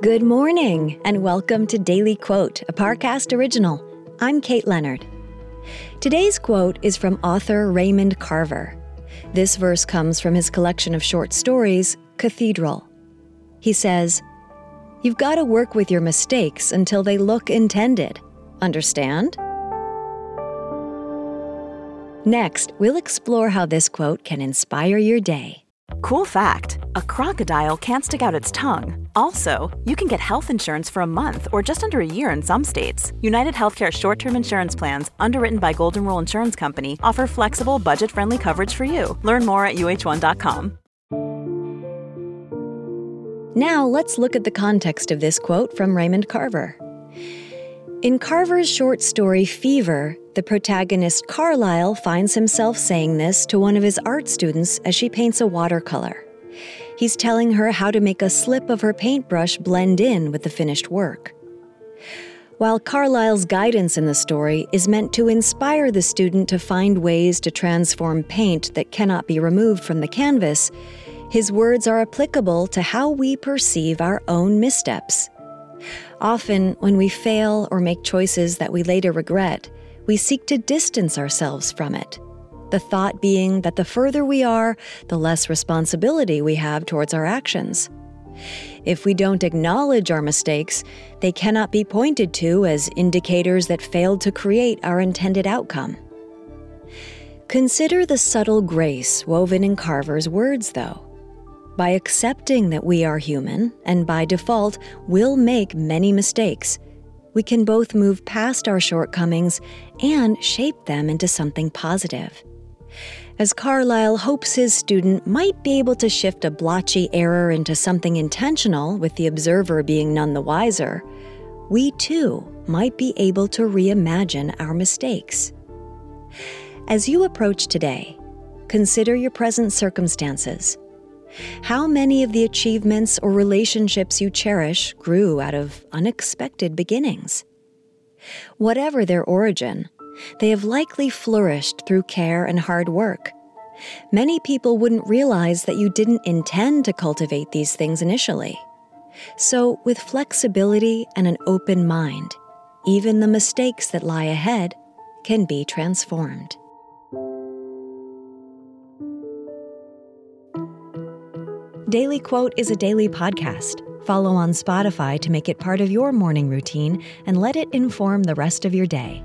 Good morning, and welcome to Daily Quote, a Parcast original. I'm Kate Leonard. Today's quote is from author Raymond Carver. This verse comes from his collection of short stories, Cathedral. He says, You've got to work with your mistakes until they look intended. Understand? Next, we'll explore how this quote can inspire your day. Cool fact a crocodile can't stick out its tongue. Also, you can get health insurance for a month or just under a year in some states. United Healthcare short term insurance plans, underwritten by Golden Rule Insurance Company, offer flexible, budget friendly coverage for you. Learn more at uh1.com. Now, let's look at the context of this quote from Raymond Carver. In Carver's short story Fever, the protagonist Carlyle finds himself saying this to one of his art students as she paints a watercolor. He's telling her how to make a slip of her paintbrush blend in with the finished work. While Carlyle's guidance in the story is meant to inspire the student to find ways to transform paint that cannot be removed from the canvas, his words are applicable to how we perceive our own missteps. Often, when we fail or make choices that we later regret, we seek to distance ourselves from it. The thought being that the further we are, the less responsibility we have towards our actions. If we don't acknowledge our mistakes, they cannot be pointed to as indicators that failed to create our intended outcome. Consider the subtle grace woven in Carver's words, though. By accepting that we are human, and by default will make many mistakes, we can both move past our shortcomings and shape them into something positive. As Carlyle hopes his student might be able to shift a blotchy error into something intentional with the observer being none the wiser, we too might be able to reimagine our mistakes. As you approach today, consider your present circumstances how many of the achievements or relationships you cherish grew out of unexpected beginnings? Whatever their origin, they have likely flourished through care and hard work. Many people wouldn't realize that you didn't intend to cultivate these things initially. So, with flexibility and an open mind, even the mistakes that lie ahead can be transformed. Daily Quote is a daily podcast. Follow on Spotify to make it part of your morning routine and let it inform the rest of your day.